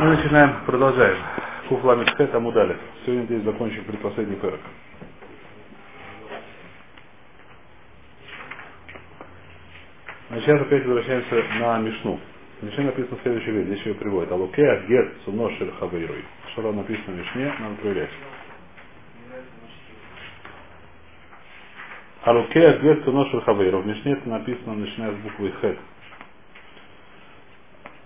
Мы начинаем, продолжаем. Куфла Митхет Амудалев. Сегодня здесь закончим предпоследний пэрок. Значит, сейчас опять возвращаемся на Мишну. В Мишне написано следующее вещь, здесь ее приводит. Алукея гет суно шель хавейруй. Что там написано в Мишне, надо проверять. Алукея гет суно шель хавейруй. В Мишне это написано, начиная с буквы хет.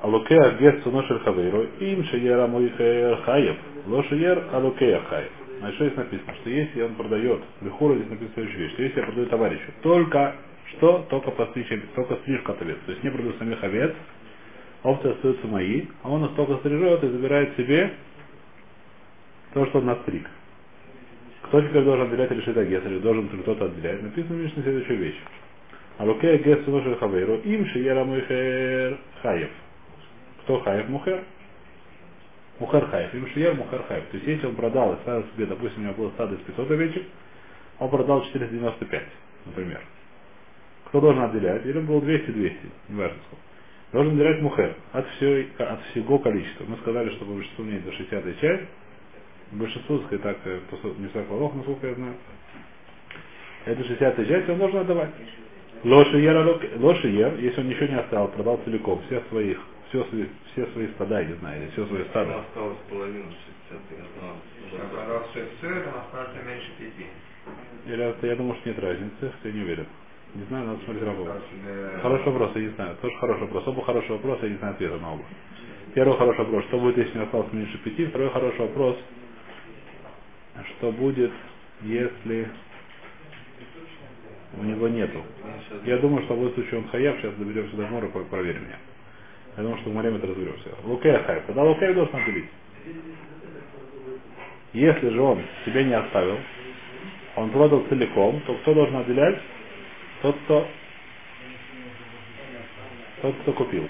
Алукея гет суно шель хавейруй. Им шеера хаев. Ло шеер алукея хаев. Значит, что здесь написано? Что если он продает, Бехура здесь написано следующая вещь, что если я продаю товарищу, только что? Только постричь, только стрижка от овец. То есть не продаю самих овец, овцы остаются мои, а он их только стрижет и забирает себе то, что он настриг. Кто теперь должен отделять решит агес, или должен кто-то отделять? Написано в Мишне следующую вещь. А луке агес суношер хавейру, им мухер хаев. Кто хаев? Мухер. Мухер хаев. Им шиер мухер хаев. То есть если он продал, ставил себе, допустим, у него было стадо из 500 овечек, он продал 495, например. Кто должен отделять? Или было 200-200, неважно сколько. Должен отделять мухер от, всей, от всего количества. Мы сказали, что по большинству мнений до 60 часть. Большинство, так сказать, так, не так лох, насколько я знаю. Это 60 часть, он должен отдавать. Лоши ер, лоши ер, если он ничего не оставил, продал целиком, всех своих, все свои, все свои стада, я не знаю, или все свои стада. Осталось половину 60 Раз 6 остался меньше 5. Или я думаю, что нет разницы, я не уверен. Не знаю, надо смотреть работу. Хороший вопрос, я не знаю. Тоже хороший вопрос. Оба хороший вопрос, я не знаю ответа на оба. Первый хороший вопрос, что будет, если не осталось меньше пяти? Второй хороший вопрос, что будет, если у него нету. Я думаю, что в случае он хаяв, сейчас доберемся до мора, проверим меня. Я думаю, что в море это разберемся. Лукея хаяв. Тогда лукея должен отделить. Если же он тебе не оставил, он продал целиком, то кто должен отделять? Тот, кто тот, кто купил.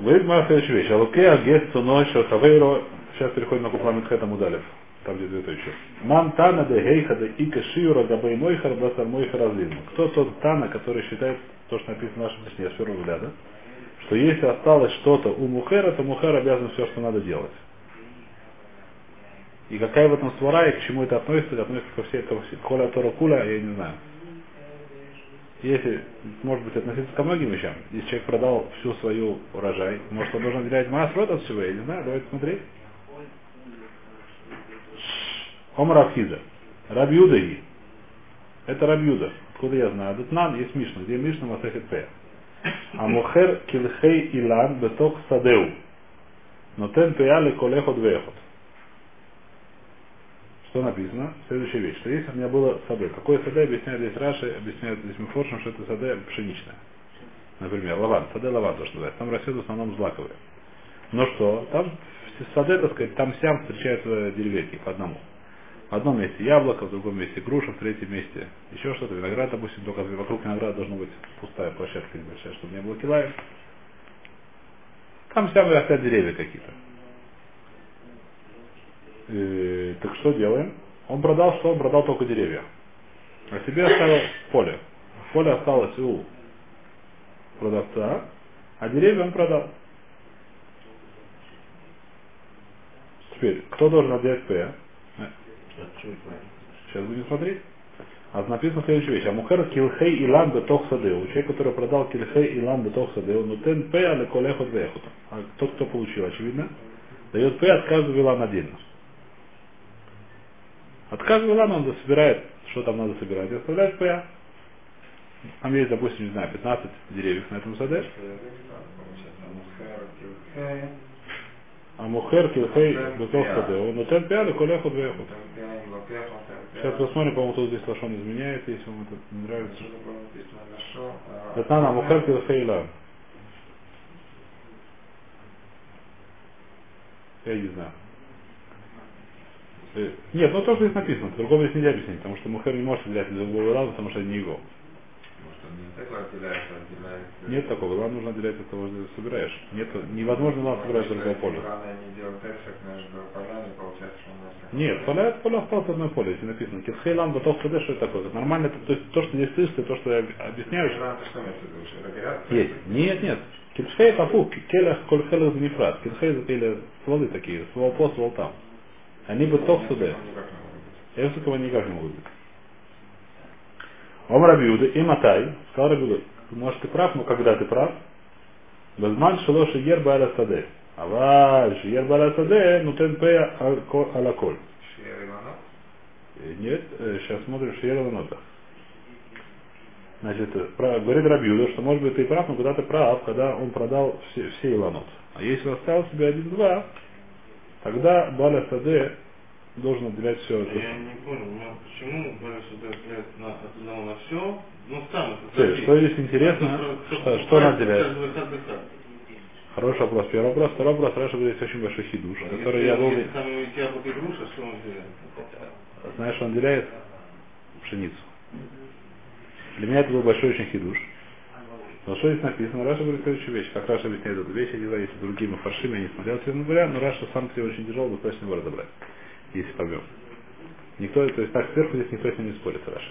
Говорит моя следующая вещь. Алукея гест цуной хавейро. Сейчас переходим на купламит хэтам удалев. Там где две точки. Ман тана де гейха де ика шиура габей мойхар басар мойхар азлин. Кто тот тана, который считает то, что написано в нашем письме, первого взгляда, что если осталось что-то у мухера, то мухер обязан все, что надо делать. И какая в этом свара, и к чему это относится, это относится ко всей, ко коля тора куля, я не знаю. Если, может быть, относиться ко многим вещам, если человек продал всю свою урожай, может, он должен отделять масс рот от всего, я не знаю, давайте смотреть. Омар Афхиза. Рабьюдаги. Это Рабьюда. Откуда я знаю? Датнан есть Мишна. Где Мишна Масахет. А Мухер Килхей Илан Беток Садеу. Но тен пеяли колехот вехот. Что написано? Следующая вещь. Что если у меня было саде. Какое саде объясняет здесь Раши, объясняет здесь Мифоршем, что это саде пшеничное. Например, лаван. Саде лаван то, что называется. Там растет в основном злаковые. Но что? Там саде, так сказать, там сям встречаются деревейки по одному. В одном месте яблоко, в другом месте груша, в третьем месте еще что-то. Виноград, допустим, только вокруг винограда должна быть пустая площадка небольшая, чтобы не было килаев. Там сям растят деревья какие-то. Э, так что делаем? Он продал что? Он продал только деревья. А себе оставил поле. Поле осталось у продавца, а деревья он продал. Теперь, кто должен отдать П? Сейчас будем смотреть. А написано следующая вещь. А мухер килхей илан бетох садеу. Человек, который продал килхей илан бетох садеу, но тен пе але колехот вехот. А тот, кто получил, очевидно, дает пе от каждого вилана отдельно. От каждого вилана он собирает, что там надо собирать, и оставляет пе. Там есть, допустим, не знаю, 15 деревьев на этом саде. А мухер килхей бетох садеу, но тен пе але колехот вехот. Сейчас посмотрим, по-моему, тут здесь лошон изменяет, если вам это не нравится. Татнана Мухер Килхейла. Я не знаю. Нет, ну то, что здесь написано, по-другому здесь нельзя объяснить, потому что Мухер не может взять из другого раза, потому что это не его. Нет такого, вам нужно отделять от того, что ты собираешь. Нет, невозможно вам собирать другое поле. Нет, поля это поле осталось одно поле, здесь написано. Китхейлан батов что это такое? Это нормально, то есть то, что здесь слышно, то, что я объясняю. Есть. Нет, нет. Китхей папу, келях коль хелах нефрат. Китхей это или стволы такие, ствол по, ствол там. Они бы тов сюда. Эвсакова никак не могут быть. Ом Рабиуда и Матай, сказал Рабиуда, может ты прав, но когда ты прав? Безман шелоши ер баля саде. Аваль ер баля саде, ну тен пея алаколь. Нет, сейчас смотрим шиер нота. Значит, говорит Рабиуда, что может быть ты прав, но когда ты прав, когда он продал все, все иланот. А если оставил себе один-два, тогда Баля Саде должен отделять все это. Я не понял, почему Баля Саде отделяет на, одного на все, ну сам это Что здесь интересно, что, что он отделяет? Хороший вопрос. Первый вопрос. Второй вопрос. Раша говорит очень большой хидуш, а который я должен... Знаешь, что он отделяет? Пшеницу. Для меня это был большой очень хидуш. Но что здесь написано? Раши говорит следующую вещь. Как Раши объясняет эту вещь, я не знаю, если другие מפרשים я не смотрел, но Раши сам себе очень тяжело, достаточно его разобрать, если поймем. Никто, то есть так сверху здесь никто с ним не спорит, Раши.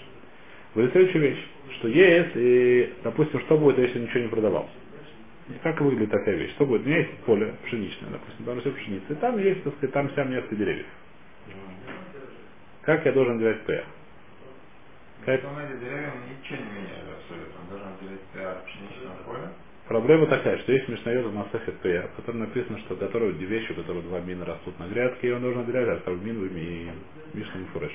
Говорит следующую вещь, что если, допустим, что будет, если ничего не продавал? Как выглядит такая вещь? Что будет? У меня есть поле пшеничное, допустим, там все пшеница, и там есть, так сказать, там вся несколько деревьев. Как я должен делать פאה? Как... деревьям ничего не меняет абсолютно. Он должен делать פאה пшеничного поля. Проблема такая, что есть משניות в מסכת פאה, в котором написано, что которые вещи, у которых два מינים растут на грядке, и он должен отделять, оставить מין и משנה מפורש.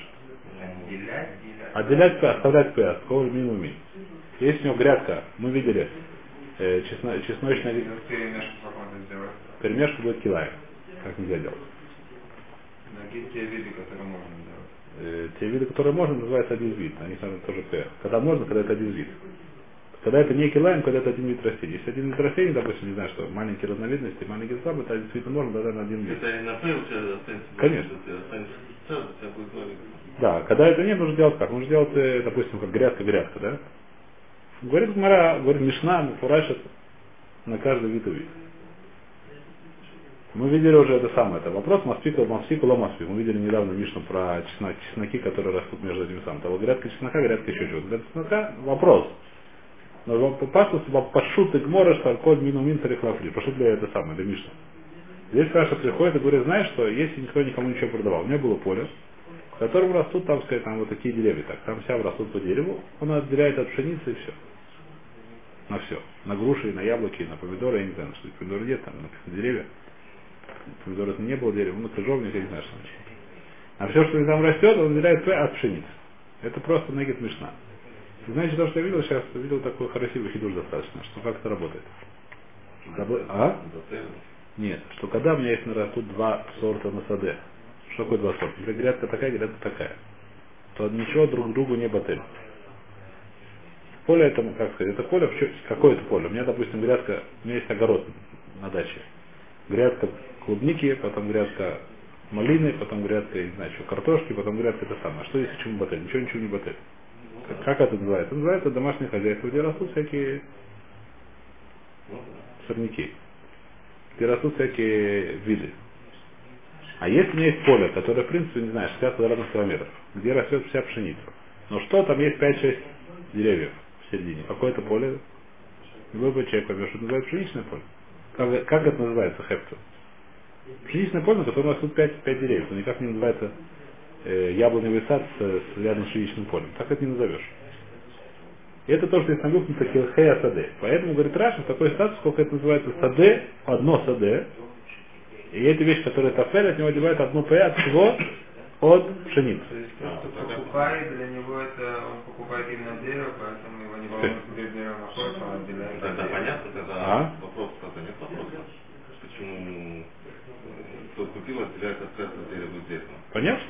Отделять פאה, оставлять פאה, от מין מין. Есть у него грядка, мы видели, э, чесно, чесночная... Перемешку будет כלאיים. Как нельзя делать. те виды, которые можно делать? Э, те виды, которые можно, называются один вид. Они сами тоже П. Когда можно, когда это один вид. Когда это не килаем, когда это один вид растений. Если один вид растений, допустим, не знаю, что маленькие разновидности, маленькие слабые, это действительно можно, тогда на один вид. Это на у тебя останется. Конечно. Да, когда это нет, нужно делать как? Нужно делать, э, допустим, как грядка-грядка, да? Говорит Гмара, говорит Мишна, Муфурашит на каждый вид увид. Мы видели уже это самое, это вопрос Маспика, Маспика, Ломаспик. Мы видели недавно Мишну про чеснок, чесноки, которые растут между этими самыми. Того грядка чеснока, грядка еще чего-то. Грядка чеснока, вопрос. Но паштус пошут и гмора, что коль мину мин тарихлафли. Пошут для это самое, для Мишна. Здесь Раша приходит и говорит, знаешь что, если никто никому ничего продавал, у меня было поле, в котором растут, там, сказать, там вот такие деревья, так, там вся растут по дереву, он отделяет от пшеницы и все на все. На груши, на яблоки, на помидоры, я не знаю, что помидоры нет, там написано деревья. Помидоры не было дерева, ну крыжовник, я не знаю, что. А все, что там растет, он отделяет от пшеницы. Это просто нагид мешна. Знаете, то, что я видел сейчас, видел такой красивый хидуш достаточно, что как это работает. А? Нет, что когда у меня есть растут два сорта на саде, что такое два сорта? Например, грядка такая, грядка такая, то ничего друг другу не батель. Поле это, как сказать, это поле, какое это поле? У меня, допустим, грядка, у меня есть огород на даче. Грядка клубники, потом грядка малины, потом грядка, не знаю, что, картошки, потом грядка это самое. Что здесь чему батель? Ничего, ничего не батель. Как, это называется? Называется домашнее хозяйство, где растут всякие сорняки. Где растут всякие виды. А если у меня есть поле, которое, в принципе, не знаю, 60 квадратных километров, где растет вся пшеница, но что, там есть 5-6 деревьев середине. Какое-то поле. Любой человек поймет, что называется пшеничное поле. Как, как это называется, хепту? Пшеничное поле, на котором растут 5, 5 деревьев. Но никак не называется э, яблоневый сад с, с рядом с пшеничным полем. Так это не назовешь. И это то, что здесь написано килхея саде. Поэтому, говорит Раша, в такой статус, сколько это называется саде, одно саде. И эта вещь, которая тафель, от него одевает одно п от всего от пшеницы. То есть то, что покупает, для него это он покупает именно дерево, поэтому его не волнует, где дерево находится, он отделяет. Это понятно, тогда а? вопрос тогда нет вопроса. Почему кто купил, отделяет от дерева дерево. Понятно?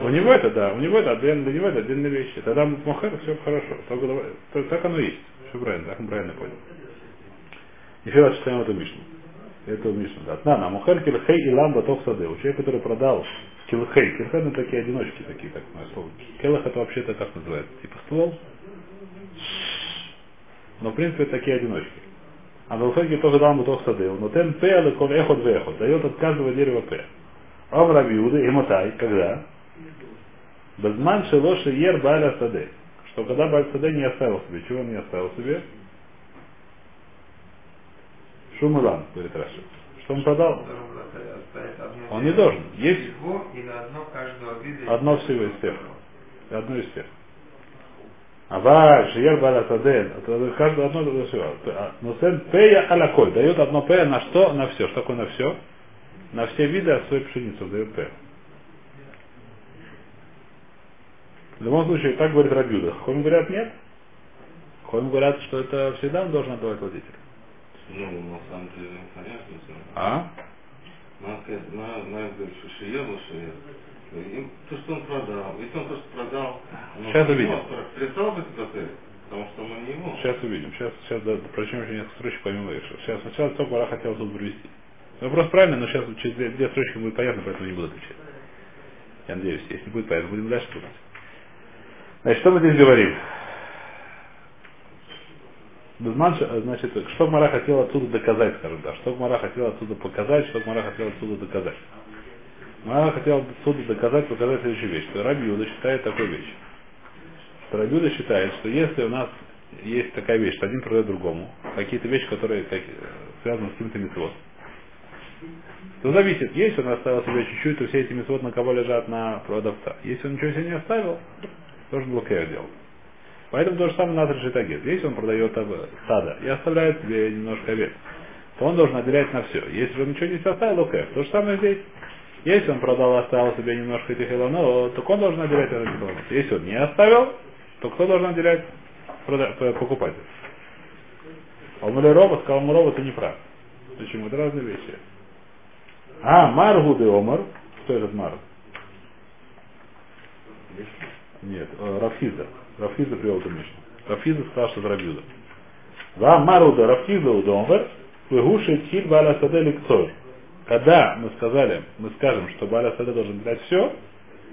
У него это да, у него это отдельно, для него это отдельная вещь. Тогда Мохер все хорошо. Только, только так оно и есть. Все правильно, так он правильно понял. Еще раз читаем эту Мишну. Это Мишна. Да. На, на Мухер Килхей и Ламба Тох Саде. У человека, который продал Килхей. Килхей это такие одиночки такие, так на слово. Келах это вообще-то как называется? Типа ствол. Но в принципе это такие одиночки. А на Лфеге тоже дал ему тох садыл. Но тем П, але коль эхот вехот. Дает от каждого дерева П. А в Рабиуды и Мотай, когда? Безман шелоши ер баля саде. Что когда Баль Саде не оставил себе. Чего он не оставил себе? Шумулан, говорит Раши. Что он продал? Он не должен. Есть одно всего из всех. Одно из всех. Ава, Шиер это каждое одно это все. Но сен Пея Аляколь дает одно Пея на что? На все. Что такое на все? На все виды пшеницы дает Пея. В любом случае, так говорит Рабюда. Хохим говорят, нет. Хохим говорят, что это всегда он должен отдавать водителю. Ну, на самом деле, понятно. А? То, что он продал. Если он то, что продал, ну, Сейчас увидим. Перестал бы этот отель, потому что оно не его. Сейчас увидим. Сейчас, сейчас да, прочтем еще несколько строчек помимо их. Сейчас сначала только хотел тут привести. Вопрос правильный, но сейчас через две, две строчки будет понятно, поэтому не буду отвечать. Я надеюсь, если будет понятно, будем дальше думать. Значит, что мы здесь говорим? Ш- значит, что Мара хотел отсюда доказать, скажем так. Что Мара хотел отсюда показать, что Мара хотел отсюда доказать. Мара хотел отсюда доказать, показать следующую вещь. Что Раби Юда считает такую вещь. Что Раби Юда считает, что если у нас есть такая вещь, что один продает другому, какие-то вещи, которые как, э, связаны с каким-то митцвот, то зависит, если он оставил себе чуть-чуть, то все эти митцвот на кого лежат на продавца. Если он ничего себе не оставил, тоже блокер делал. Поэтому то же самое надо решить агент. Если он продает об- стадо и оставляет себе немножко овец, то он должен отделять на все. Если же он ничего не оставил, лукер. То же самое здесь. Если он продал, оставил себе немножко этих илонов, то он должен отделять от этих илонов. Если он не оставил, то кто должен отделять? П- покупатель. А он Рова сказал, Рова, ты не прав. Почему? Это разные вещи. А, Маргу де Омар. Кто этот Мар? Нет, э, Рафиза. Рафиза привел эту Мишну. Рафиза это Рабьюда. Ва Маруда Рафиза Удомвер, Вегуши Тхиль Баля Саде Ликцор. Когда мы сказали, мы скажем, что Баля Саде должен дать все,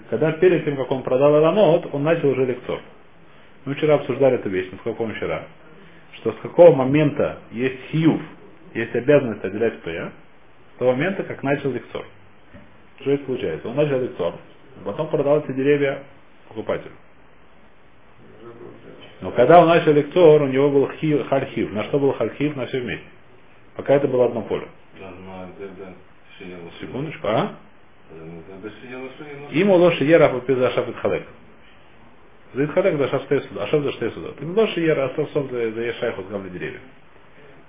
когда перед тем, как он продал Эланот, он начал уже лекцор. Мы вчера обсуждали эту вещь, насколько помню вчера, что с какого момента есть хиюв, есть обязанность отделять П, с того момента, как начал лекцор. Что это получается? Он начал лекцор, потом продал эти деревья покупателю. Но когда он начал лекцор, у него был хи- хальхив. На что был хальхив? На все вместе. Пока это было одно поле. Секундочку, а? Ну. Им лоши ера попиза ашаф халек. За халек да шаф стоит сюда. Ашаф да стоит сюда. Ты лоши ера асавсом за за ешайх от гамли деревья.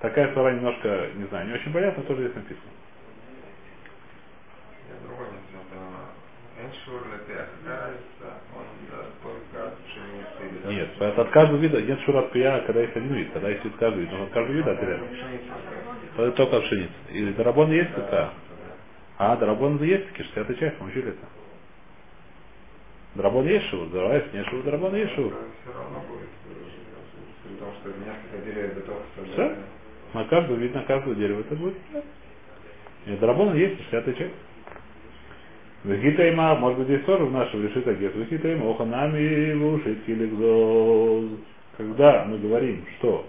Такая слова немножко, не знаю, не очень понятно, тоже здесь написано. Я другой не знаю. Эншур лепеахтайса, он да, только от пшеницы или Нет, это от каждого вида, нет шурат пия, когда есть один вид, когда есть вид каждый вид, но от каждого вида отделяется. То это только от пшеницы. И дарабон есть это? А, дарабон есть, таки 60 часть, мы учили это. Дарабон есть шур, дарабон нет шур, дарабон есть шур. Все э? На каждого вид, на каждого дерева это будет. И дарабон есть, 60 часть. Вехитайма, может быть, здесь тоже в нашем решит агет. Вехитайма, оханами, лушит киликзоз. Когда мы говорим, что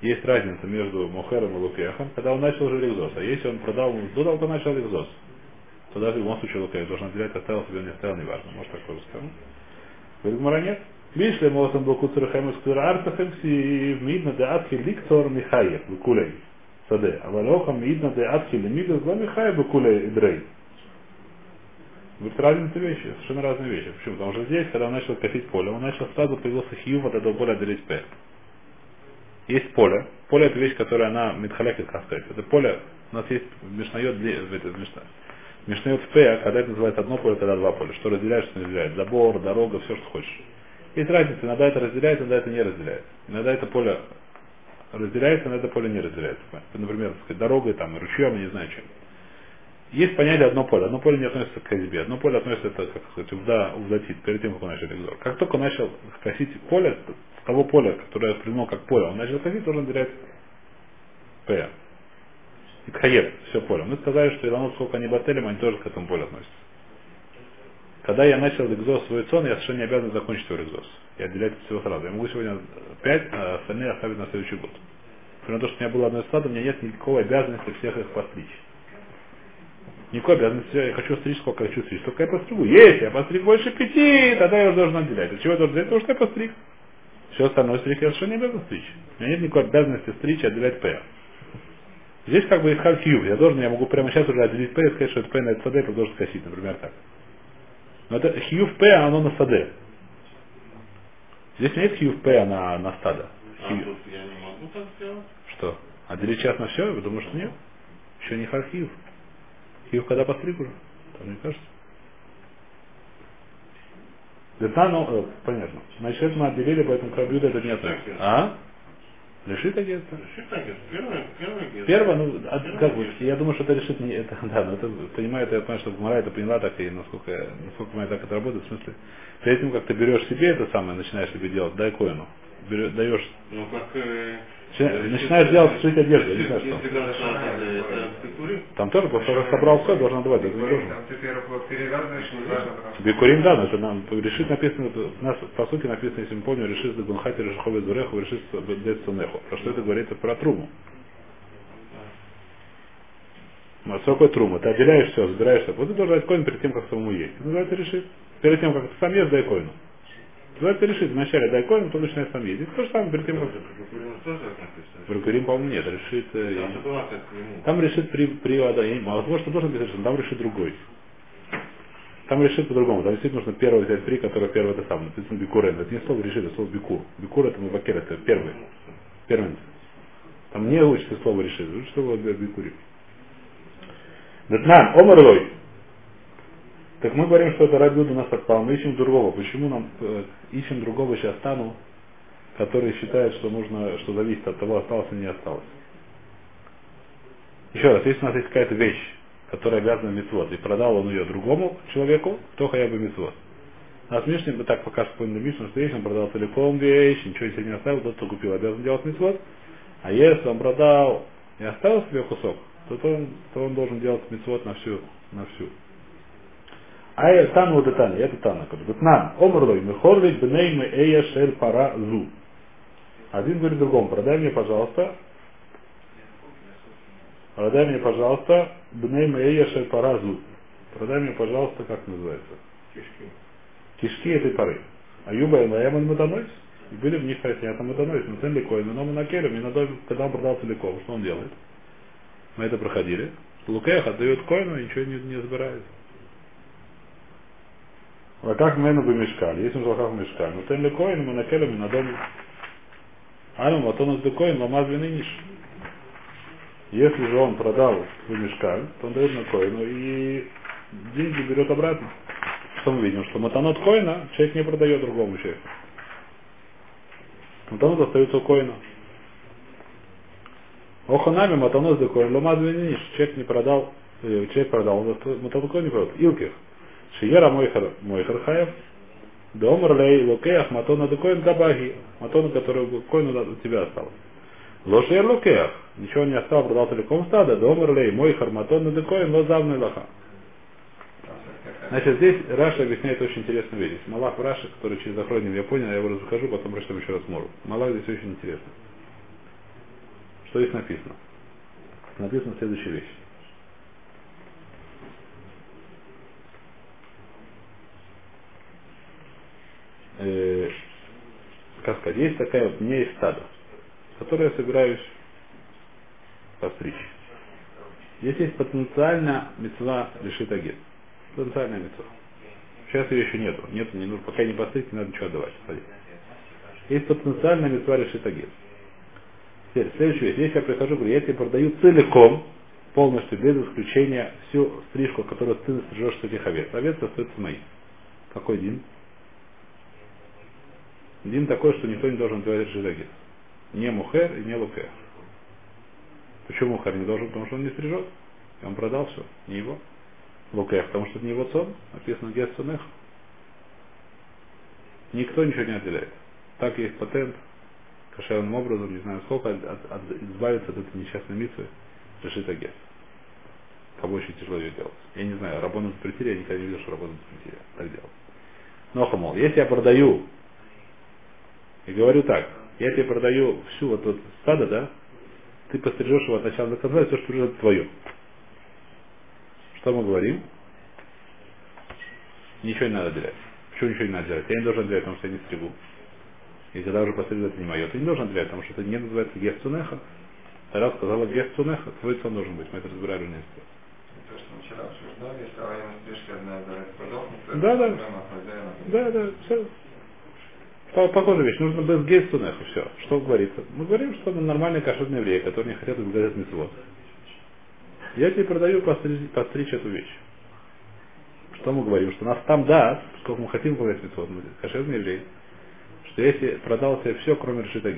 есть разница между Мохером и Лукехом, когда он начал уже ликзос. А если он продал до того, как начал ликзос, то даже в любом случае Лукех должен отделять, оставил себе, не оставил, неважно. Может так тоже скажем. Говорит, Гмара нет. Вишли мосом был куцерхем из куцерартахем си мидна де адхи ликтор михаев саде. А валохам мидна де адхи лимида зла михаев выкулей идрей. Говорит, разница вещи, совершенно разные вещи. Почему? Потому что здесь, когда он начал косить поле, он начал сразу появился хью от этого поля отделить П. Есть поле. Поле это вещь, которая она медхалекит, как сказать. Это поле, у нас есть мишнает, мишнает в П, когда это называется одно поле, когда два поля. Что разделяет, что не разделяет. Забор, дорога, все, что хочешь. Есть разница, иногда это разделяется, иногда это не разделяется. Иногда это поле разделяется, иногда это поле не разделяется. Например, сказать, дорогой, там, ручьем, не знаю чем. Есть понятие одно поле. Одно поле не относится к избе. Одно поле относится, это, как сказать, увда, увдатит, перед тем, как он начал экзор. Как только он начал косить поле, с того поля, которое воспринимал как поле, он начал косить, должен отделять П. Итхаед, все поле. Мы сказали, что Иланот, сколько они бателем, они тоже к этому полю относятся. Когда я начал экзос свой сон, я совершенно не обязан закончить свой экзос. Я отделять от всего сразу. Я могу сегодня 5, а остальные оставить на следующий год. При том, что у меня было одно стадо, у меня нет никакой обязанности всех их постричь. Никакой обязанности, я хочу стричь, сколько хочу стричь. Только я постригу. Есть, я постриг больше пяти, тогда я должен отделять. От чего я должен делать? Потому что я постриг. Все остальное стриг я совершенно не обязан стричь. У меня нет никакой обязанности стричь и отделять П. Здесь как бы искать Q. Я должен, я могу прямо сейчас уже отделить П и сказать, что это П на это САД, я должен скосить, например, так. Но это Q в П, оно на САД. Здесь нет Q в П, на, на стадо. А не сделать? Что? Отделить час на все? Вы думаете, что нет? Еще не архив. Хиев когда постриг уже? Так мне кажется. Да, ну, э, понятно. Значит, это мы отделили, поэтому Крабюда это не относится. А? Решит агентство? Решит это первое, первое гест. Первое, ну, а как бы, я думаю, что это решит не это, да, но это понимает, я понимаю, что Гмара это поняла так, и насколько, насколько меня так это работает, в смысле, перед тем, как ты берешь себе это самое, начинаешь себе делать, дай коину, берешь, даешь, Ну как... э, начинаешь делать сшить одежду, не знаю, что. Там тоже, того, как собрал все, должен отдавать, это не должен. Потому что... Бикурим, да, но это нам решит написано, у нас по сути написано, если мы помним, решит с Гунхати, Решихове Зуреху, решит Сунеху. Про что это говорится про труму. Ну, а что такое трума? Ты отделяешь все, забираешься. Вот ты должен дать коин перед тем, как самому есть. Это называется решит. Перед тем, как ты сам ешь, дай коину. Называется решит. Вначале дай коин, потом начинаешь сам. И то же самое написано. Бикурим, по-моему, нет. Решит... э, Там решит при, при да, я не могу, возможно, что должен быть но там решит другой. Там решит по-другому. Там действительно нужно первый взять при, который первый это самое. Написано бикурен. Это не слово решит, это слово бикур. Бикур это мабакер, это первый. Первенец. Там не учится слово решит, учится слово бикури. Датнан, омарлой. Так мы говорим, что это Рабиуд у нас отпал. Мы ищем другого. Почему нам э, ищем другого сейчас стану, который считает, что нужно, что зависит от того, осталось или не осталось. Еще раз, если у нас есть какая-то вещь, которая обязана митцвот, и продал он ее другому человеку, то хотя бы митцвот. На смешно мы так пока что поняли Мишну, что если он продал целиком вещь, ничего себе не оставил, тот, кто купил, обязан делать митцвот. А если он продал и оставил себе кусок, то, то, он, то он должен делать митцвот на всю. На всю. А я тану вот это это тана. Датнан, омрлой, мехорлик, бней мы эя шель пара зу. Один говорит другому, продай мне, пожалуйста, продай мне, пожалуйста, бней мы эя шель пара зу. Продай мне, пожалуйста, как называется? Кишки. Кишки этой поры. А Юба и Лаэмон Матанойс. И были в них хасят Матанойс. Но цен ликой, но на Накелем, и на когда он продал целиком, что он делает? Мы это проходили. Лукех отдает коину и ничего не, не забирает. Как мену бы мешкали? Если он лаках мешкали. Но цен ликой, мы накелем на доме. Ану матонус декоин ламаз вининиш. Если же он продал свой мешкаль, то он дает на коину и деньги берет обратно. Что мы видим? Что матанот коина человек не продает другому человеку. Матанот остается у коина. Оханами матанот за коин, ломаз виниш. Человек не продал, человек продал, матанот коин не продал. Илких. Шиера мойхар хаев. Домар лей лукеях матона декоин габаги. Матона, который у коина у тебя осталось. Лошер лукеях. Ничего не осталось, продал целиком стада. Домар лей мойхар матона декоин лозавный лаха. Значит, здесь Раша объясняет очень интересную вещь. Здесь Малах в Раше, который через охроним я понял, я его расскажу, потом прочитаю еще раз Мору. Малах здесь очень интересно. Что здесь написано? Написана следующая вещь. Э, как сказать, есть такая, вот, у меня есть стадо, которое я собираюсь постричь. Здесь есть потенциально мецва решит агент. Потенциальная мецва. Сейчас ее еще нету. Нету, не нужно, пока не постричь, не надо ничего отдавать. Есть потенциальная мецва решит агент. Теперь, следующая вещь. Если я прихожу, говорю, я тебе продаю целиком, полностью, без исключения, всю стрижку, которую ты стрижешь с этих овец. Овец остается мои. Какой дин? Дин такой, что никто не должен решит агент. Не мухер и не лукер. Почему мухер не должен? Потому что он не стрижет. И он продал все, не его. Лукех, потому что это не его цон, написано Гес Цонех. Никто ничего не отделяет. Так есть патент, кошерным образом, не знаю сколько, от, от- избавиться от этой несчастной митвы, решит Агес. кому очень тяжело ее делать. Я не знаю, работу запретили, я никогда не видел, что работу запретили. Так делать. Но, мол, если я продаю и говорю так, я тебе продаю всю вот это стадо, да, ты пострижешь его от начала до конца, и все, что уже твое. Что мы говорим? Ничего не надо делать. Почему ничего не надо делать? Я не должен делать, потому что я не стригу. И когда уже постригу, это не мое. Ты не должен делать, потому что это не называется гефцунеха. Тогда сказала гефцунеха, твой сон должен быть. Мы это разбирали вместе. То, что мы вчера обсуждали, если во время стрижки одна из подохнет, то Да, да. Да, да, все. По- Похожая вещь. Нужно без гейстунеха. Все. Что говорится? Мы говорим, что мы нормальные кошерные евреи, которые не хотят избегать митцвот. Я тебе продаю постричь, постричь эту вещь. Что мы говорим? Что нас там даст, сколько мы хотим выполнять митцвот, мы кошерные евреи, что если продал себе все, кроме решита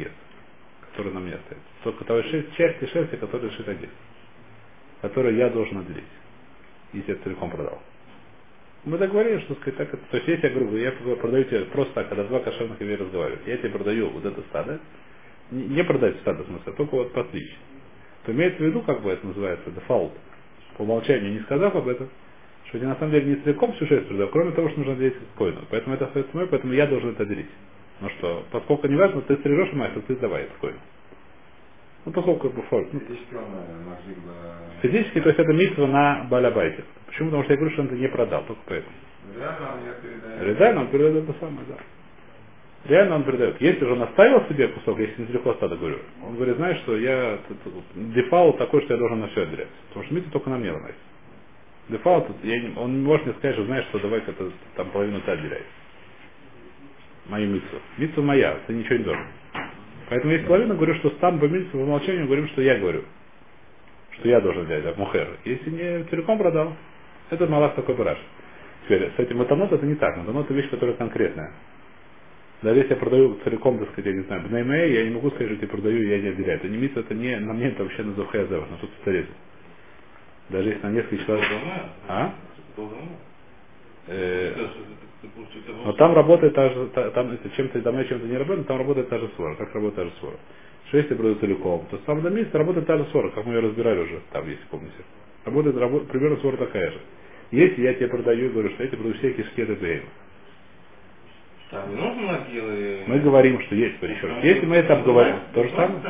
который на мне остается, только того шерсть, части шерсти, которые решита гет, которые я должен отделить, если я целиком продал. Мы договорились, что сказать так. это- То есть, если я говорю, я продаю тебе просто так, когда два кошерных еврея разговаривают, я тебе продаю вот это стадо, не, продать стадо в смысле, а только вот постричь, то имеется в виду, как бы это называется, дефолт, по умолчанию не сказав об этом, что я на самом деле не целиком шерсть продаю, кроме того, что нужно делить коину. Поэтому это остается мое, поэтому я должен это делить. Ну что, поскольку не важно, ты стрижешь то ты давай эту коину. Ну, поскольку как бы фольк. Ну, Физически то есть это митва на балябайте. Почему? Потому что я говорю, что он это не продал, только поэтому. Реально он передает. Это самое, да. Реально он передает. Если же он оставил себе кусок, если недалеко стада говорю, он говорит, знаешь, что я дефаут такой, что я должен на все отделять. Потому что митва только на мне ломается. Я не- он не может мне сказать, что знаешь, что давай-ка ты там половину ты отделяй. Мою митцу. Митцу моя, ты ничего не должен. Поэтому есть половина, говорю, что там по митцу, по умолчанию говорим, что я говорю. Что я должен взять, а мухер. Если не целиком продал, это малах такой бараш. Теперь, с этим матанот это не так. Матанот это вещь, которая конкретная. Даже если я продаю целиком, так сказать, я не знаю, бнеймей, я не могу сказать, что я продаю, я не отделяю. Это не митцва, это не, на мне это вообще на зухаязевах, на старец. Даже если на несколько человек... А? Э, но там работает та же, та- там если чем-то домой чем-то не работает, там работает та же свора. Как работает та же свора? Что если продают целиком, то сам на месте работает та же свора, как мы ее разбирали уже там, если помните. Работает рабо- примерно свора такая же. Если я тебе продаю и говорю, что я тебе продаю все кишки это бейм. Там не нужно могилы. Мы говорим, что есть, еще раз. Если мы это обговорим, то же Ну, самое.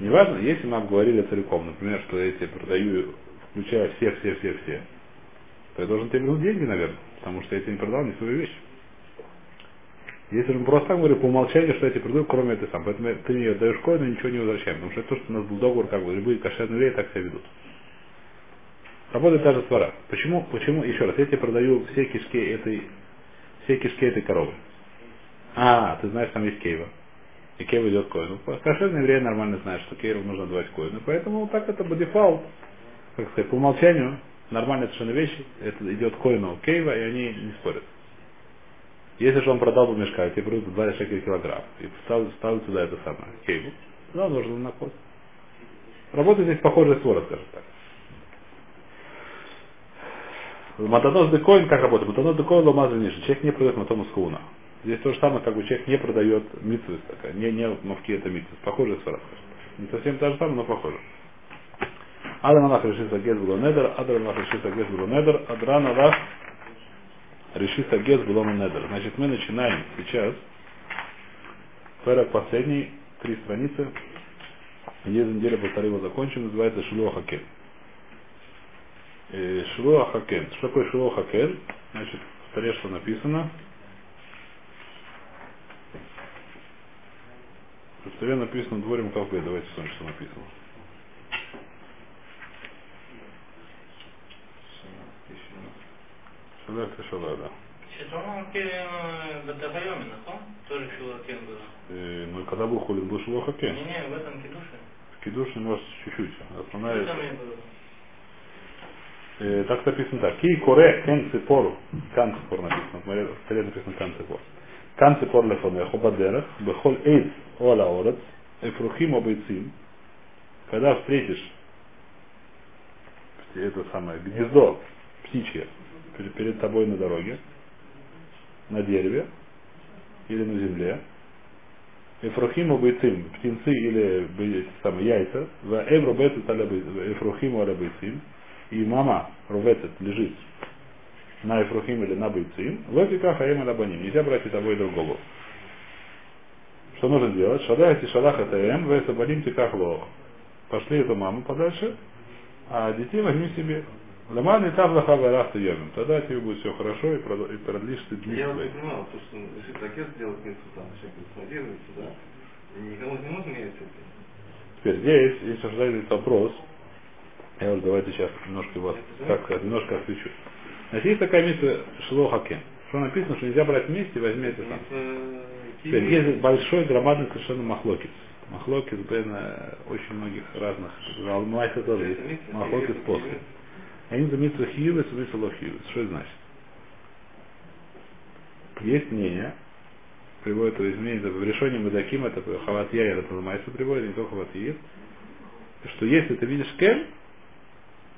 Неважно, если мы обговорили целиком, например, что я тебе продаю, включая всех, всех, всех, всех, то я должен тебе вернуть деньги, наверное, потому что я тебе не продал не свою вещь. Если же мы просто так говорим по умолчанию, что я тебе продаю, кроме этой сам, поэтому ты мне даешь коин, но ничего не возвращаем, потому что это то, что у нас был договор, как бы любые кошерные евреи так себя ведут. Работает та же свара. Почему, почему, еще раз, я тебе продаю все кишки этой, все кишки этой коровы. А, ты знаешь, там есть кейва. И кейва идет коину. Кошерные евреи нормально знают, что кейву нужно давать коину. Поэтому так это по дефолт, как сказать, по умолчанию, нормальные совершенно вещи, это идет коину кейва, и они не спорят. Если же он продал бы мешка, тебе продают 2 шекеля килограмм, и ставят, сюда это самое, кейву, да, нужно на код. Работает здесь похожая свора, скажем так. Матанос декоин как работает? Матанос декоин ломаза ниже. Человек не продает матомус кауна. Здесь то же самое, как бы человек не продает митсвис не, не мавки это митсвис. Похожая свара. Не совсем та же самая, но похоже. Адам Аллах решится гез было недер, Адам Аллах решится гез было недер, Адран Аллах решится гез было недер. Значит, мы начинаем сейчас Перек последний, три страницы. Через неделю полторы его закончим, называется Шилуа Хакен. Э, Шилуа Хакен. Что такое Шилуа Хакен? Значит, в столе что написано. В столе написано дворим кафе. Давайте смотрим, что написано. Шалах Шалах, да, это что надо. Э, Тоже было. Э, ну, когда был холин, был шилохакен. Не, не, в этом кедуше. В Кидуше может, ну, чуть-чуть. Основная... Что там не было? Э, так написано так. Ки коре кен ципору. Кан ципор написано. В столе написано кан ципор. Кан ципор лефонеху бадерах. Бехол эйц ола орец. Эфрухим обейцим. Когда встретишь э, это самое гнездо птичье, перед, тобой на дороге, на дереве или на земле, Эфрухиму бейцим, птенцы или самые яйца, в эвро бету эфрухиму аля бейцим, и мама рветет лежит на Ефрухим или на Бойцин, логика Хаема Лабаним. Нельзя брать и того и другого. Что нужно делать? Шадахи шалах это эм, весабаним тиках лох. Пошли эту маму подальше, а детей возьми себе. Ламан и тавлаха варахта йомим. Тогда тебе будет все хорошо и прод- и продлишь ты дни Я не понимал, то, что решит отец делать митцву там, человек смотрится, да. Никому не нужно мерить. Теперь здесь, если задать вопрос, я уже давайте сейчас немножко вас, так сказать, немножко освещу. Значит, есть такая миссия Шлохакен. Что написано, что нельзя брать вместе, возьми это сам. Теперь есть большой, громадный совершенно махлокис. Махлокис бен э, очень многих разных. Алмайса тоже есть. Махлокис после. Они за митсу хиювес, митсу лохиювес. Что это значит? Есть мнение, приводит это изменение, это в решении Мадаким, это Хават Яир, это Майса приводит, не только Хават Яир, что если ты видишь Кен,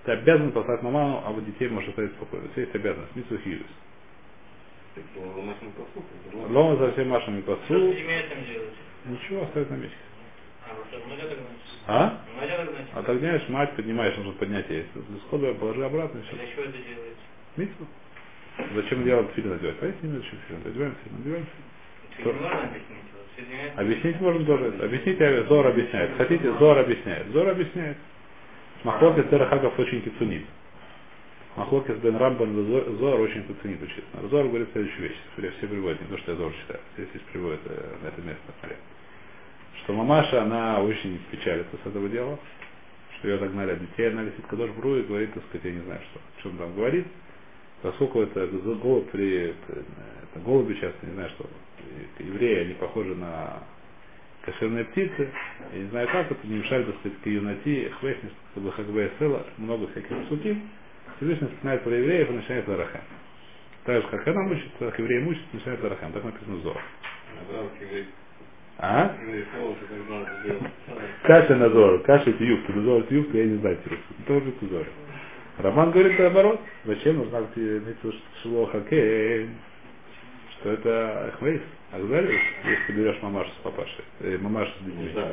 ты обязан послать маману, а вот детей можешь оставить спокойно. Это есть обязанность, митсу хиювес. Лома за всем машами Что посу, с этими этим делать? ничего оставить на месте. А? А? Отогняешь мать, поднимаешь, нужно поднять есть. Сходу положи обратно, все. Для чего это делается? Митсу. Зачем делать фильм надевать? Поясни зачем фильм. Надеваем фильм, надеваем фильм. Ты не можно объяснить? Объяснить можно тоже. Объясните, Зор объясняет. Хотите, Зор объясняет. Зор объясняет. Махлокис Терахагов очень кицунит. Махлокис Бен Рамбан Зор, очень кицунит учится. Зор говорит следующую вещь. Все приводят, не то, что я Зор читаю. Здесь приводят э, на это место, смотри. Что мамаша, она очень печалится с этого дела, что ее отогнали от детей, она висит Кадош Бру и говорит, так сказать, я не знаю, что, что он там говорит, поскольку это голубь, при, это голуби часто, не знаю, что евреи, они похожи на кошерные птицы, я не знаю как, это не мешает, так сказать, к чтобы хагбе села, много всяких сутим, Всевышний вспоминает про евреев и начинает Ларахем. Так же, как она мучится, как евреи мучатся, начинает Ларахем. Так написано в Зор. А? Каша на Зор, каша это юбка, на Зор это юбка, я не знаю, тирус. Тоже это Зор. Роман говорит наоборот. Зачем нужна шилохаке? Что это Ахмейс, Акзариус, если ты берешь мамашу с папашей, э, мамашу с детьми. Да.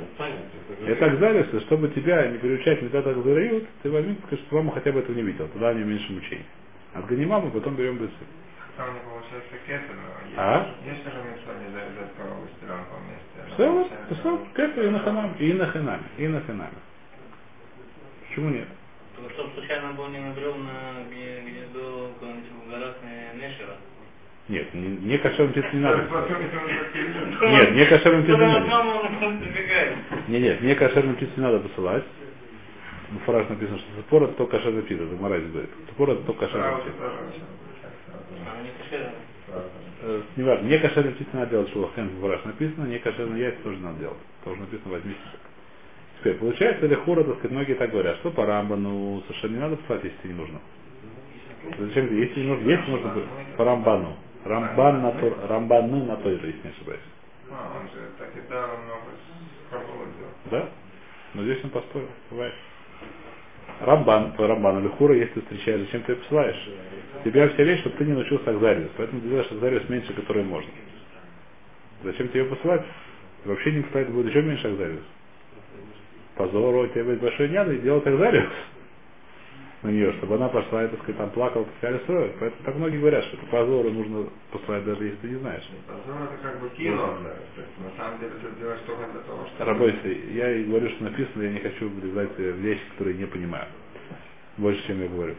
Это Акзариус, чтобы тебя не переучать метод Акзариут, ты возьми, что мама хотя бы этого не видела, тогда у нее меньше мучений. Отгони маму, потом берем бесы. Там не получается кетер, но есть, А? есть же не завязать корову с по вместе. Все, кетер и на ханаме, и на ханаме, и на ханаме. Почему нет? Только чтоб случайно был не набрел на какой-нибудь в горах не- Нешера. Нет, не, не кошерным птиц не надо. Нет, не кошерным птиц не надо. мамы он забегает. Не, нет, не кошерным птиц не надо посылать. Ну, фраз написано, что топор это только кошерная птица, это Мораль говорит. Топор это только кошерная Сразу Э, Неважно, не кошерные птицы надо делать, что в Фураж написано, не кошерные яйца тоже надо делать. Тоже написано, возьми себе. Теперь, получается, или хура, так сказать, многие так говорят, что по рамбану совершенно не надо посылать, если не нужно. Зачем, если не нужно, если нужно, по рамбану. Рамбан на то, рамбану на то, если не ошибаюсь. А, он же так и да, много. Да? Но здесь он поспорил, бывает. Рамбан, по Рамбану или хура, если ты встречаешь, зачем ты ее посылаешь? Тебя вся вещь, чтобы ты не научился Акзариус, поэтому ты делаешь Акзариус меньше, который можно. Зачем тебе ее посылать? Вообще не кстати, будет еще меньше Акзариус. Позору, у тебя будет большой няда и делать Акзариус на нее, чтобы она пошла и, так сказать, там плакала, пускали строить. Поэтому так многие говорят, что это позору нужно послать, даже если ты не знаешь. Позор это как бы кино, да. На самом деле ты делаешь только для того, чтобы... Работайте, я и говорю, что написано, я не хочу влезать в вещи, которые не понимаю. Больше, чем я говорю.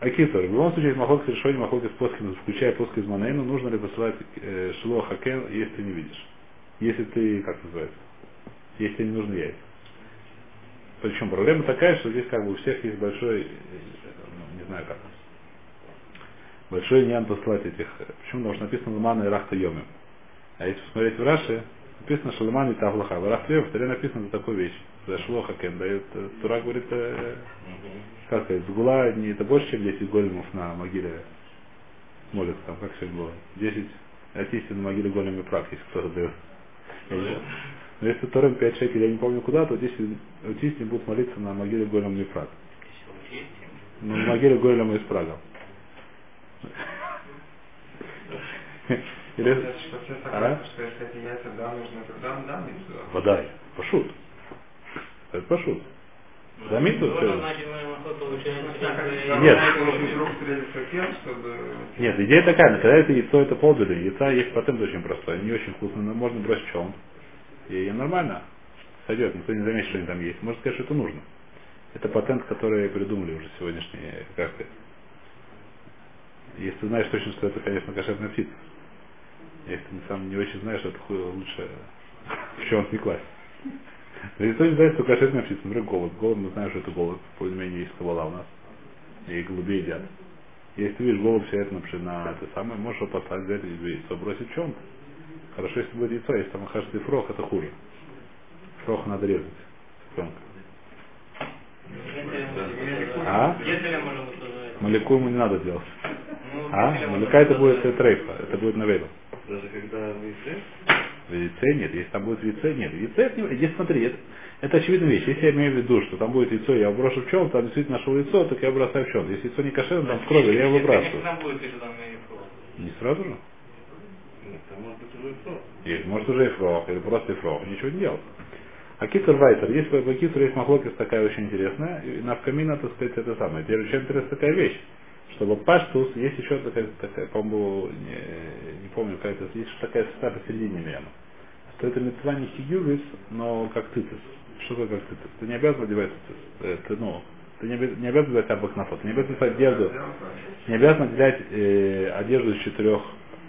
Акитор. В любом случае, махок с решением махок из Поскина, включая Поска из Манейну, нужно ли посылать э, Шило Хакен, если ты не видишь. Если ты, как называется, если не нужны яйца. Причем проблема такая, что здесь как бы у всех есть большой, э, ну, не знаю как, большой нян послать этих. э, Почему? Потому что написано Ламана и Рахта Йомим. А если посмотреть в Раши, написано Шаламан и Тавлаха. В Йомим в Таре написано за такую вещь. За Шлоха Кен. Да, это, Тура говорит, э, как сказать, Сгула не это больше, чем 10 големов на могиле молятся, там, как сегодня было. 10 артистов на могиле големи прав, если кто-то дает. Но если Торем 5 шекелей, я не помню куда, то 10 аутисты будут молиться на могиле голем Мифрат. Если Ну, на могиле голема из Прага. Или А? вода. Пошут. Это пошут. За митцву все. Нет. Нет, идея такая, когда это яйцо, это полбеды. Яйца есть патент очень простой, не очень вкусно, но можно бросить челн. И нормально сойдет, никто не заметит, что они там есть. Можно сказать, что это нужно. Это патент, который придумали уже сегодняшние карты. Если ты знаешь точно, что это, конечно, кошерная птица. Если ты сам не очень знаешь, это хуй лучше в чем не класть. Но Если не знает, что кошерная птица, например, голубь. Голубь, мы знаем, что это голубь. Более-менее есть кабала у нас. И голубей едят. Если ты видишь голубь сидит на, на это самое, можешь его послать, взять и бросить в чем Хорошо, если будет яйцо, если там каждый фрох, это хуже. Фрох надо резать. цыпленка. А? Если. Маляку ему не надо делать. А? если Маляка это будет э, трейфа, это будет наведа. Даже когда вы все, В яйце нет, если там будет яйце, нет. Яйце, это не- здесь смотри, это, это очевидная вещь. Если я имею в виду, что там будет яйцо, я брошу в чем, там действительно нашел яйцо, так я бросаю в чем. Если яйцо не кошерное, там в крови, я его Если, выбрасываю. если. Не сразу же? Там может быть уже все. Есть, может уже и фрох, или просто и фрох, ничего не делать. А китер вайтер, есть по китеру есть махлокис такая очень интересная, и навкамина, так сказать, это самое. Теперь очень интересная такая вещь, чтобы паштус, есть еще такая, такая по-моему, не, не помню, какая-то, есть такая цитата посередине наверное, что это мецва не хигювис, но как цицис. Что такое как цицис? Ты не обязан одевать цицис. Э, Ты, ну, ты не, обяз- не обязан взять абахнафот, ты не обязан взять одежду, не обязан взять э, одежду из четырех.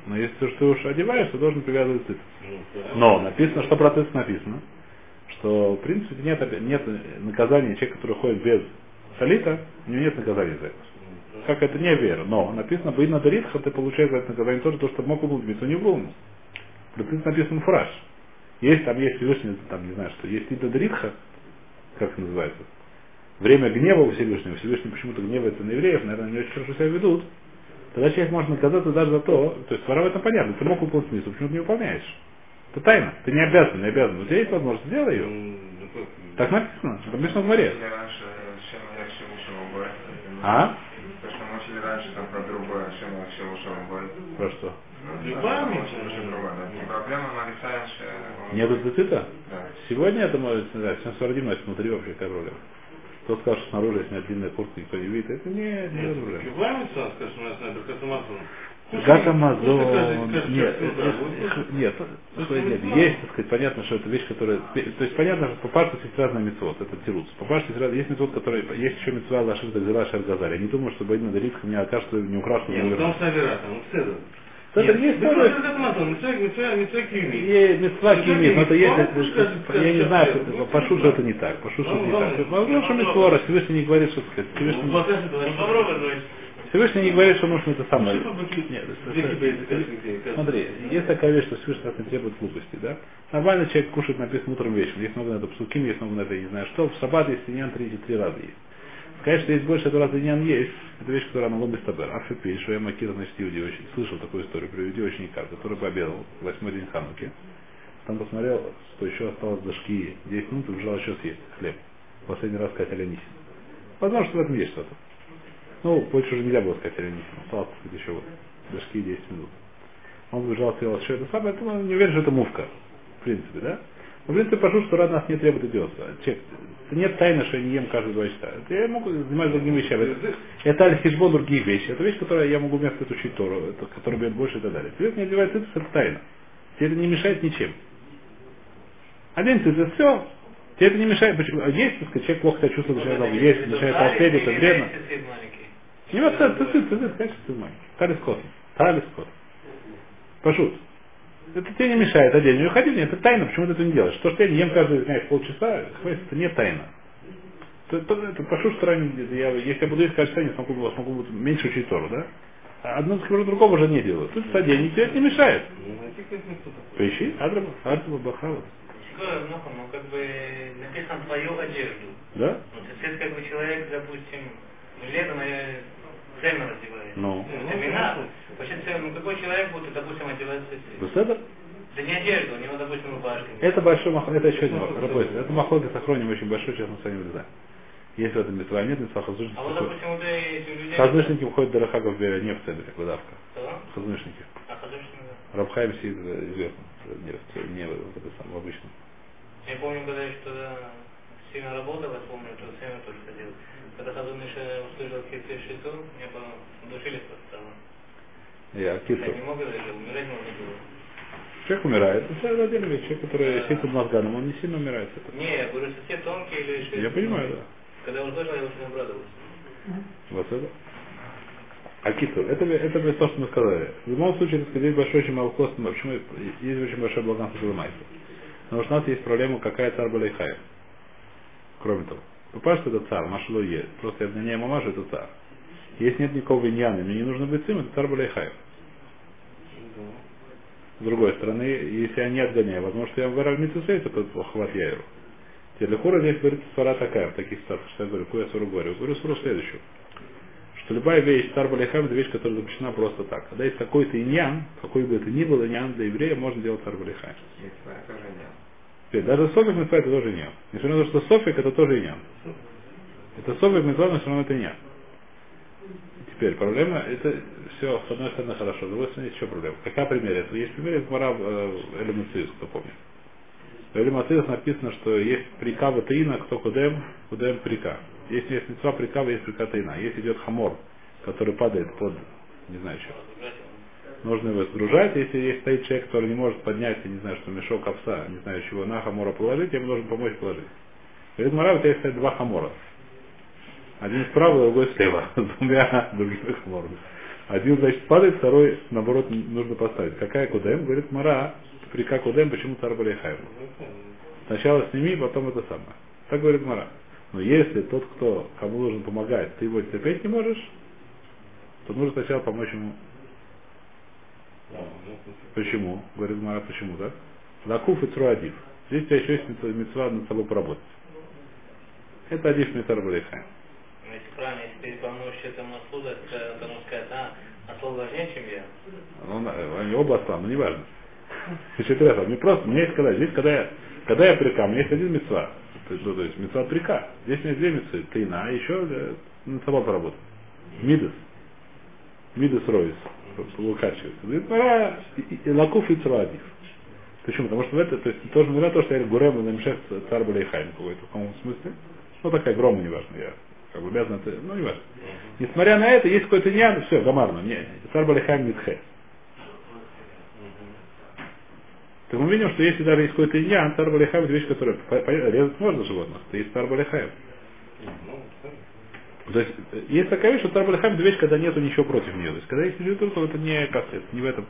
Но если ты, ты уж одеваешь, то должен привязывать цицис. Но написано, что про цицис написано, что в принципе нет, нет наказания человека, который ходит без солита, у него нет наказания за это. Как это не вера. Но написано, бы на Даритха ты получаешь за это наказание тоже, то, что мог выполнить, не выполнил. Про цицис написан фраж. Есть там, есть Всевышний, там не знаю что, есть Ида Даритха, как это называется, время гнева у Всевышнего, Всевышний почему-то гневается на евреев, наверное, не очень хорошо себя ведут, тогда человек может наказаться даже за то, то есть свара в этом понятно, ты мог выполнить миссу, почему ты не выполняешь? Это тайна, ты не обязан, не обязан. У тебя есть возможность, сделай ее. Ну, ну, Так написано, это написано в море. А? То, что мы учили раньше там про другое Шем Ушевой. Про что? Любая Там митцва. очень другое, да. Не проблема, мы решаем, что... Нету цицита? Да. Сегодня это может, не знаю, всем свардим носит внутри вообще проблема. Кто сказал, что снаружи снять длинная куртка, никто не видит, это не, не проблема. Любая митцва, скажем, у нас на Беркатамазон. Гатамазон, нет, нет, нет, есть, так сказать, понятно, что это вещь, которая, то есть понятно, что по пашту есть разные мецвод, это тирус. По пашту есть, есть мецвод, который, есть еще мецва Лашир Дагзела Шаргазаль. Я не думаю, что Бадина Даритха мне окажется не украшена. Нет, ну там Савера, там. Это есть Нет, тоже- Беркатамазон, митцва, митцва, митцва киви. И мецва кимит, но это есть, Ну, это- это- я не знаю, что ну, это- пашу, что это не так, что это не так. Возможно, что мецвора, Всевышний не говорит, что сказать, Ну, Всевышний, пока что это Попробуй, то есть. Всевышний не говорит, что нужно это самое. Ну, Нет, это- Смотри, есть такая вещь, что Всевышний нас не требует глупости, да? Нормально человек кушает написано утром вечером. Есть много на это псуким, есть много на это, я не знаю что. В шаббат есть иньян три, три раза есть. Что есть больше этого раза иньян есть, это вещь, которая на лобби стабер. Афипи, что я Макир, значит, Иуди очень, слышал такую историю про Иуди ученика, который пообедал в восьмой день Хануки. Там посмотрел, что еще осталось до шки 10 минут и убежал еще съесть хлеб. Последний раз сказать Аляниси. Возможно, что в этом есть что-то. Ну, больше уже нельзя было сказать Аляниси. Осталось, так сказать, еще вот до шки 10 минут. Он убежал, съел еще это самое, ну, не уверен, что это мувка. В принципе, да? В принципе, прошу, что рад нас не требует это нет тайны, что я не ем каждые два часа. Я могу заниматься другими вещами. Это, это аль-хижбон, другие вещи. Это вещь, которую я могу вместо этого учить Тору, это, которая бьет больше и так далее. Цвет не одевает цицис, это тайна. Тебе это не мешает ничем. Одень цицис, все. Тебе это не мешает. Почему? А Есть, так сказать, человек плохо себя чувствует, начинает долго есть, начинает толстеть, это вредно. Не вот цицис, цицис, конечно, ты знаешь. Талис кот. Талис кот. Пошут. Это тебе не мешает одень. Не уходи, нет, это тайна, почему ты это не делаешь? То, что я не ем каждые, знаешь, полчаса, хватит, это не тайна. Это, это, это прошу, что ранее, я, если я буду есть каждый день, смогу, смогу меньше учить Тору, да? А одно скажу, другого уже не делаю. Тут одень, тебе это не мешает. Ну. Поищи, Адраба, Адраба, Бахава. Ну, как бы написано твою одежду. Да? Ну, то есть, как бы человек, допустим, летом раздевает. Ну. Вина. Вообще, ну, какой человек будет, допустим, одевать цветы? Беседа? Да не одежду, у него, допустим, рубашка. Это большой махлок, это еще один. Работает. Это махлок с охроним очень большой, сейчас мы с вами влезаем. Есть в этом митва, нет митва хазнышники. А вот, допустим, вот эти люди... Хазнышники выходят до Рахагов не в центре, в выдавка. Что? Хазнышники. А художественно, да. Рабхайм сидит известно, не, в, не в, в, это самое, в обычном. Я помню, когда еще тогда сильно работал, я помню, то время тоже ходил. Когда Хазуныша услышал хитрый шиту, мне по душе легко стало. Я Я кису. не мог это умирать можно было. Человек умирает. Это отдельная вещь. Человек, который Да. сидит под мозганом, он не сильно умирает. этого. Не, я говорю, что все тонкие или шиты. Я понимаю, да. Когда я услышал, я очень обрадовался. Вот это. А киту, это, это то, что мы сказали. В любом случае, так сказать, здесь большой очень малокост, почему есть очень большое благанство Галамайса. Потому что у нас есть проблема, какая царь Балайхай. Кроме того. Попасть, что это царь, Машило есть. Просто я обгоняю мамашу, это царь. Если нет никакого иньяна, мне не нужно быть сын, это царь Балайхай. С другой стороны, если я не отгоняю, возможно, что я вырал митцусей, то хват яйру. Телехура здесь говорит свара такая, в таких ситуациях, что я говорю, какую я говорю? Говорю суру следующую. Что любая вещь, царь Балихам, это вещь, которая запрещена просто так. Когда есть какой-то иньян, какой бы это ни был иньян для еврея, можно делать. Митцва тоже нет. Теперь, даже софик митцва это тоже иньян. Несмотря на то, что софик это тоже иньян. Это софик митцва, но все равно это иньян. Теперь, проблема, это все, с одной стороны, хорошо, с другой стороны, еще проблема. Какая пример? Есть пример из Мара Элемациус, кто помнит. В Элемациус написано, что есть прикава таина, кто кудем, кудем прика. Если есть мецва прикава, есть прика таина. Если идет хамор, который падает под, не знаю что, нужно его сгружать. Если есть стоит человек, который не может поднять, я не знаю, что мешок овса, не знаю чего, на хамора положить, ему нужно помочь положить. Говорит, Мара, у тебя есть два хамора. Один справа, другой слева. С двумя другими хаморами. Один, значит, падает, второй, наоборот, нужно поставить. Какая кудем? Говорит, Мара, прика кудем, почему царь Балейхайм? Сначала сними, потом это самое. Так говорит Мара. Но если тот, кто, кому нужно помогать, ты его терпеть не можешь, то нужно сначала помочь ему. Почему? Говорит Мара, почему, да? Лакуф и Цруадив. Здесь у тебя еще есть мецва над собой поработать. Это Адив Митар Балейхайм. Ну, Если правильно, если ты помножишь это маслу, то можно сказать, а, масло важнее, чем я. Э, они оба ослам, но не важно. Значит, это, мне просто, меня есть когда, здесь, когда я, когда я прика, у меня есть один мецва. То есть, ну, то есть мецва прика. Здесь у меня две мецвы, тайна, а еще э, над собой поработать. Мидас. Мидас Ройс. Лукачивается. Говорит, пора и- и- и и цруадив. Почему? Потому что в это, то есть тоже не то, что я гурем на мшех царь Балейхайм какой-то в каком смысле. Ну такая грома, неважно, я как бы обязан это, ну не важно. Несмотря на это, есть какой-то нян, все, гамарно, не, царь Балихайм Митхе. Так мы видим, что если даже есть какой-то иньян, царь Балихайм это вещь, которая резать можно животных, это есть Балихайм. То есть э, есть такая вещь, что царь Балихайм это вещь, когда нету ничего против нее. То есть когда есть ничего, то это не касается, не в этом.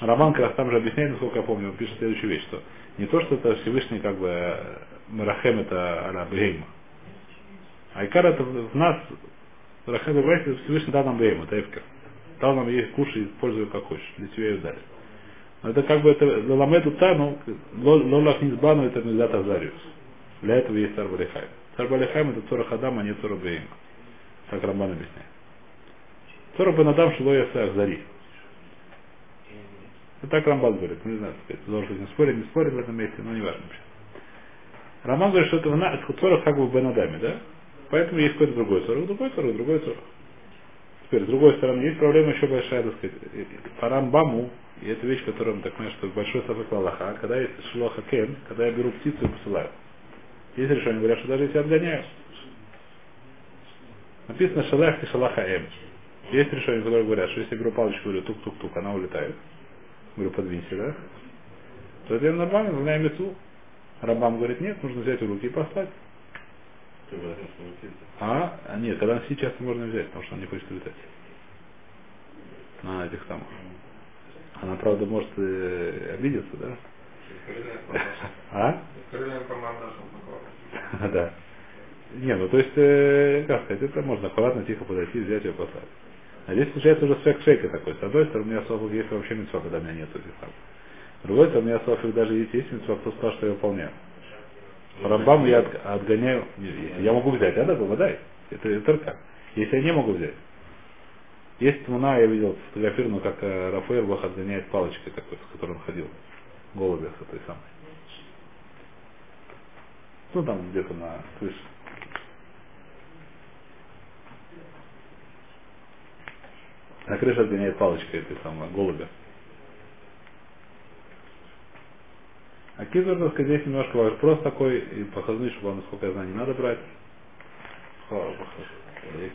Роман как раз там же объясняет, насколько я помню, он пишет следующую вещь, что не то, что это Всевышний как бы э, Марахем это Аля Бейма. Айкар это в нас, Рахем Бейма, Всевышний дал нам Бейма, это Эвкер. Дал нам есть, кушай, используй как хочешь, для тебя ее дали. Но это как бы это Ламеду Тану, Лолах Низбану это Мизат Азариус. Для этого есть Царь Балихайм. Царь Балихайм это Цора Хадам, а не Цора Бейма. Так Рамбан объясняет. Цора Банадам Шлоя Зари. Это так Рамбан говорит, ну, не знаю, сказать, должен быть не спорит, не спорит в этом месте, но не важно вообще. Роман говорит, что это в на- Цорах как бы в Бенадаме, да? Поэтому есть какой-то другой Цорах, другой Цорах, другой Цорах. Теперь, с другой стороны, есть проблема еще большая, так сказать, по Рамбаму, и это вещь, которую он так понимает, что большой сафак Аллаха, когда есть шлоха кен, когда я беру птицу и посылаю. Есть решение, говорят, что даже если отгоняю, написано шалах и шалаха эм. Есть решение, которые говорят, что если я беру палочку, говорю тук-тук-тук, она улетает. Говорю, подвинься, да? То это нормально, выполняем мецу. Рабам говорит, нет, нужно взять в руки и послать. А? а нет, когда сейчас можно взять, потому что он не хочет улетать. На этих самых. Она, правда, может э, обидеться, да? А? Да. Не, ну то есть, э, как сказать, это можно аккуратно, тихо подойти, взять ее послать. А здесь получается уже свек шейка такой. С одной стороны, у меня софик есть вообще митцва, когда у меня нет этих самых. С другой стороны, у меня софик даже есть, есть митцва, кто сказал, что я выполняю. Рамбам я от- отгоняю, я могу взять, а да, выводай. Это, это только. Если я не могу взять. Есть тмуна, я видел сфотографированную, как э, Рафаэль Бах отгоняет палочкой такой, с которой он ходил. Голубя с этой самой. Ну там где-то на крыше. На крыше отгоняет палочкой этой самой голубя. А кизур, так сказать, здесь немножко вопрос такой, и походный шуба, насколько я знаю, не надо брать.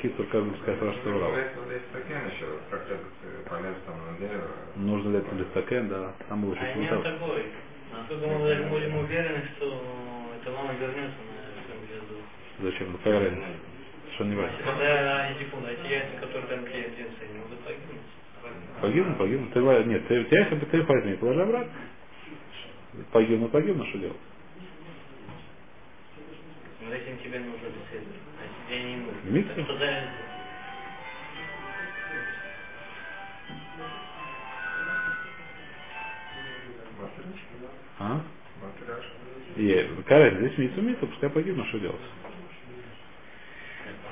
Кицур, как бы сказать, ваш что дерево. Нужно ли это листакен, да, там было А именно такой. Насколько мы будем уверены, что эта мама вернется на своем звезду. Зачем? Ну. Что не важно. Когда эти секунды, эти яйца, которые там клеят птицы, они могут погибнуть. Погибну, погибну. Ты, нет, ты, ты, если бы ты возьми, положи обратно. Погибну, погибну, что делать? Но этим тебе нужно беседовать, а тебе не нужно. Митцва? А? И, разница, здесь митсу митсу, пускай погибну, что делать? Зором, э, рамом. И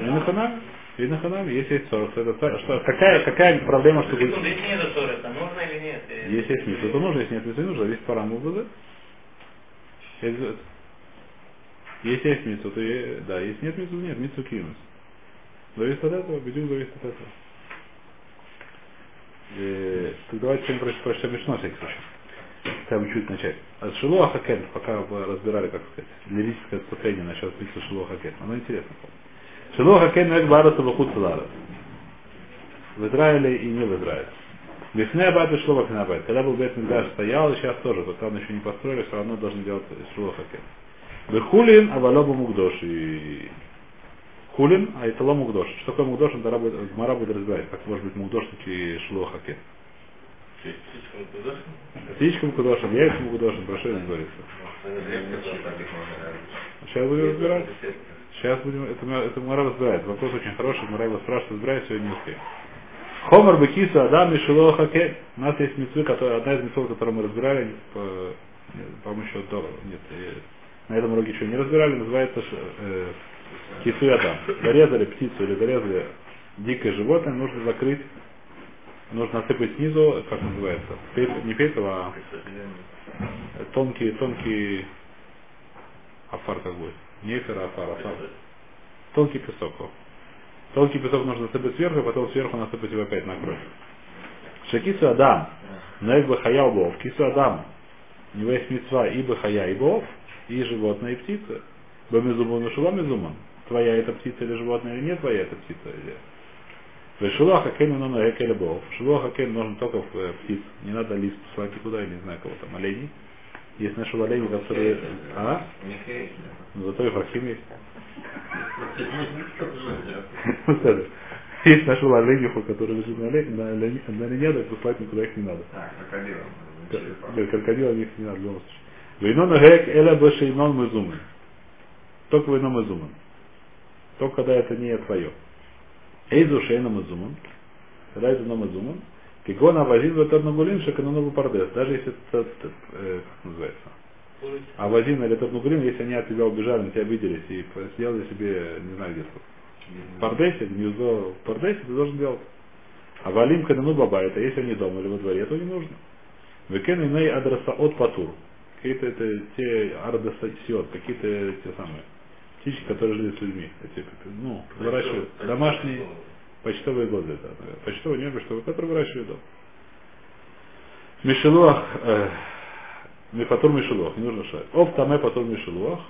на ханаме, и на ханаме, если есть 40, то это что, какая, какая проблема, что будет? Секунду, если нет Торы, это нужно или нет? Э, Если есть митсу, то нужно, если нет митсу, не нужно, зависит по раму будет. Если есть митсу, то да, если нет митсу, нет, митсу кинус. Зависит от этого, бедюк зависит от этого. Э, Так давайте прочитаем на всякий случай. Хотя бы чуть начать. От Шилуа Хакен, пока вы разбирали, как сказать, лирическое отступление насчет списка Шилуа Хакен. Оно интересно. Шилуа Хакен Эк Бараса Бахут. В Израиле и не в Израиле. Бифнея Бат и Шлова Кнабайт. Когда был Бет Мигдаш стоял, и сейчас тоже, то там еще не построили, все равно должны делать Шилуа Хакен. Бехулин Авалобу Мугдош. И Хулин, а это ло Мугдош. Что такое Мугдош, Гмара будет разбирать, как может быть Мугдош и Шилуа Хакен. Кудошем, яйцам Кудошем, прошу не говорится. Сейчас будем разбирать. Сейчас будем, это, это Мара разбирает. Вопрос очень хороший, Мара его спрашивает, разбирает, сегодня не успеем. Хомар Бекиса Адам и Шило Хаке. У нас есть митцвы, которая, одна из митцвов, которую мы разбирали, по, по-моему, еще до, нет, э, на этом уроке еще не разбирали, называется э, Кису Адам. Зарезали птицу или зарезали дикое животное, нужно закрыть, нужно насыпать снизу, как называется, пепел- не пепел, а тонкий, тонкий афар как будет. Не эфир, а афар, афар. Тонкий песок. Тонкий песок нужно насыпать сверху, и потом сверху насыпать его опять на кровь. Шакису Адам. Наэк бахая бов. Кису Адам. У него есть мецва и бахая, и бов, и животное, и птица. Бамизуман и шуламизуман. Твоя это птица или животное, или не твоя это птица. Или... Вешулаха кен но наэк или бов. Шулаха кен нужно только в э, птиц. Не надо лист слать никуда, я не знаю кого там, оленей. Есть наши олени, которые... А? Ну, зато и Фахим есть. Есть нашу олениху, которая лежит на на на так послать никуда их не надо. Да, крокодила них не надо, в любом случае. Вейнон гек эля башейнон мезумен. Только вейнон мезумен. Только когда это не твое. Эйзу шейна мезумен. Когда это но мезумен. Кигона вазин ветернагулин шеканонову пардес. Даже если это, это, э, как называется, Курица. а вазин или тернагулин, если они от тебя убежали, на тебя обиделись и сделали себе, не знаю где сколько. В Пардесе, гнездо в Пардесе ты должен делать. А валим канану баба, это если они дома или во дворе, то не нужно. Векен иней адреса от патур. Какие-то это те ардасасиот, какие-то те самые птички, которые жили с людьми. Эти, ну, выращивают домашние почтовые годы. Да, почтовые, не почтовые, которые выращивают дома. Мишелуах, э, Мифатур Мишелуах, не нужно шать. Ов таме патур Мишелуах.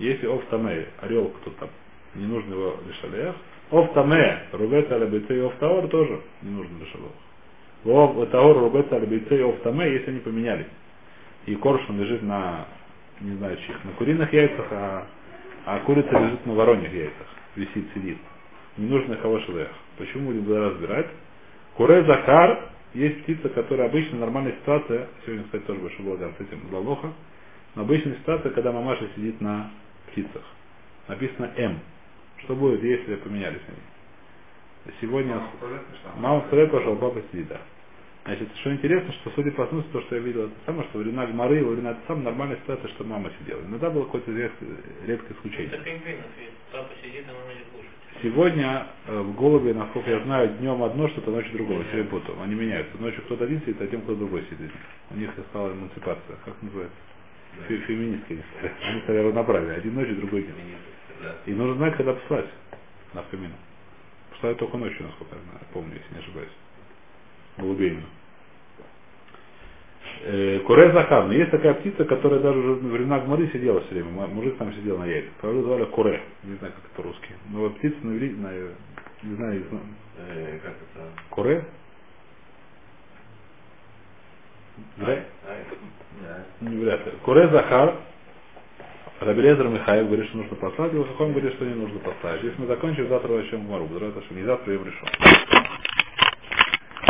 Если ов таме, орел кто там, не нужно его лишалеях. Ов таме, рубец алябицы и ов таор тоже не нужно лишалеях. Ов таор, рубец алябицы и ов таме, если они поменялись. И коршун лежит на, не знаю чьих, на куриных яйцах, а, а курица лежит на вороньих яйцах. Висит, сидит. Не нужно шалеях. Почему будем тогда разбирать? Куре Захар есть птица, которая обычно нормальная ситуация, сегодня, кстати, тоже большой благо с этим была лоха, но обычная ситуация, когда мамаша сидит на птицах. Написано М. Что будет, если поменялись они? Сегодня мама встает, пошел, папа сидит, да. Значит, что интересно, что судя по смыслу, то, что я видел, это самое, что во времена Гмары, во времена это самая нормальная ситуация, что мама сидела. Иногда было какое-то редкое, исключение. Это пингвинов. Папа сидит, а мама идет кушать. Сегодня э, в голубе, насколько я знаю, днем одно что-то, ночью другое. Все путаю. Они меняются. Ночью кто-то один сидит, а днем кто-то другой сидит. У них стала эмансипация. Как называется? Фе- Феминистские. Они стали равноправие. Один ночью, другой днем. И нужно знать, когда послать на фемину. Посылают только ночью, насколько я знаю, помню, если не ошибаюсь. Голубейную. Э, Куре Захар. Но есть такая птица, которая даже уже во времена Гмары сидела все время. Мужик там сидел на яйцах. Правда, звали Куре. Не знаю, как это по-русски. Но вот птица на, на не знаю, не. Э, как это? Куре? Да. не вряд ли. Куре Захар. Рабелезер Михаил говорит, что нужно послать его, Хахом говорит, что не нужно послать. Здесь мы закончим, завтра. Завтра, что не завтра, я решил.